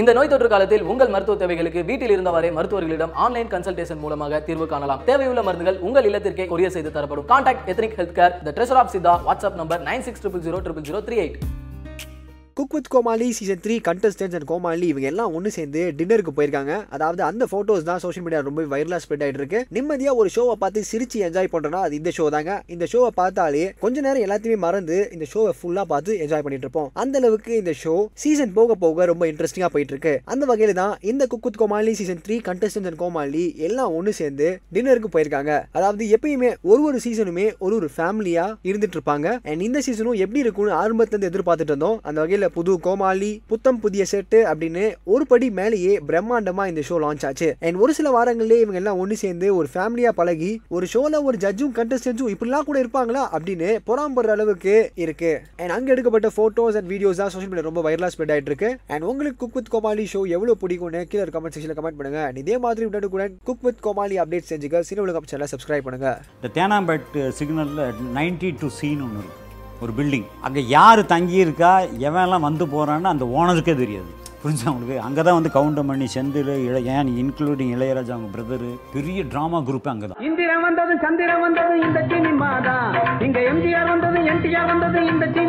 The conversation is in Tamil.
இந்த நோய் தொற்று காலத்தில் உங்கள் மருத்துவ தேவைகளுக்கு வீட்டில் இருந்தவாறே மருத்துவர்களிடம் ஆன்லைன் கன்சல்டேஷன் மூலமாக தீர்வு காணலாம். தேவையுள்ள மருந்துகள் உங்கள் இல்லத்திற்கே கொரியர் செய்து தரப்படும். Contact ethnic health care the treasure of Siddha WhatsApp number nine six triple zero triple zero three eight cook with Comali season three contestants and Comali இவங்க எல்லாம் ஒன்று சேர்ந்து டின்னருக்கு போயிருக்காங்க. அதாவது அந்த ஃபோட்டோஸ் தான் சோஷியல் மீடியா ரொம்ப வைரலாக ஸ்ப்ரெட் ஆகிட்டு இருக்கு நிம்மதியாக ஒரு ஷோவை பார்த்து சிரிச்சு என்ஜாய் பண்ணுறோன்னா அது இந்த ஷோ தாங்க. இந்த ஷோவை பார்த்தாலே கொஞ்ச நேரம் எல்லாத்தையுமே மறந்து இந்த ஷோவை ஃபுல்லாக பார்த்து என்ஜாய் பண்ணிட்டு இருப்போம். அந்த அளவுக்கு இந்த ஷோ சீசன் போக போக ரொம்ப இன்ட்ரெஸ்டிங்காக போயிட்டு இருக்கு அந்த வகையில் தான் இந்த cook with Comali season three contestants and Comali எல்லாம் ஒன்று சேர்ந்து டின்னருக்கு போயிருக்காங்க. அதாவது எப்பயுமே ஒரு ஒரு சீசனுமே ஒரு ஒரு ஃபேமிலியாக இருந்துட்டு இருப்பாங்க. அண்ட் இந்த சீசனும் எப்படி இருக்கும்னு ஆரம்பத்துலேருந்து எதிர்பார்த்துட்டு இருந்தோம். அந்த வகையில் புது கோமாளி புத்தம் புதிய செட்டு அப்படின்னு ஒரு படி மேலேயே பிரம்மாண்டமா இந்த ஷோ லான்ச் ஆச்சு. அண்ட் ஒரு சில வாரங்களிலே இவங்க எல்லாம் ஒன்று சேர்ந்து ஒரு ஃபேமிலியா பழகி ஒரு ஷோல ஒரு ஜட்ஜும் கண்டஸ்டன்ஸும் இப்படிலாம் கூட இருப்பாங்களா அப்படின்னு பொறாம்படுற அளவுக்கு இருக்கு. அண்ட் அங்க எடுக்கப்பட்ட போட்டோஸ் அண்ட் வீடியோஸ் தான் சோஷியல் மீடியா ரொம்ப வைரலா ஸ்ப்ரெட் ஆயிட்டு இருக்கு. அண்ட் உங்களுக்கு குக் வித் கோமாளி ஷோ எவ்வளவு பிடிக்கும்னு கீழே கமெண்ட் செக்ஷன்ல கமெண்ட் பண்ணுங்க. அண்ட் இதே மாதிரி உடனுக்குடன் குக் வித் கோமாளி அப்டேட் செஞ்சுக்க சிறு உலகம் சேனலை சப்ஸ்கிரைப் பண்ணுங்க. இந்த தேனாம்பேட் சிக்னலில் நைன்டி டு சீன் ஒன்று இருக்கு. ஒரு பில்டிங் அங்கே யார் தங்கியிருக்கா எவன்லாம் வந்து போகிறான்னு அந்த ஓனருக்கே தெரியாது. புரிஞ்சா உங்களுக்கு? அங்கே தான் வந்து கவுண்டர் பண்ணி செந்தில் இளையன் இன்க்ளூடிங் இளையராஜா அவங்க பிரதரு பெரிய ட்ராமா குரூப் அங்கே தான் இந்திரன் வந்தது சந்திரன் வந்தது இந்த சினிமா தான் இங்கே எம்ஜிஆர் வந்தது என்டிஆர் வந்தது இந்த சினிமா